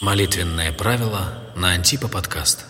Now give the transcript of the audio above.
Молитвенное правило на Антипа подкаст.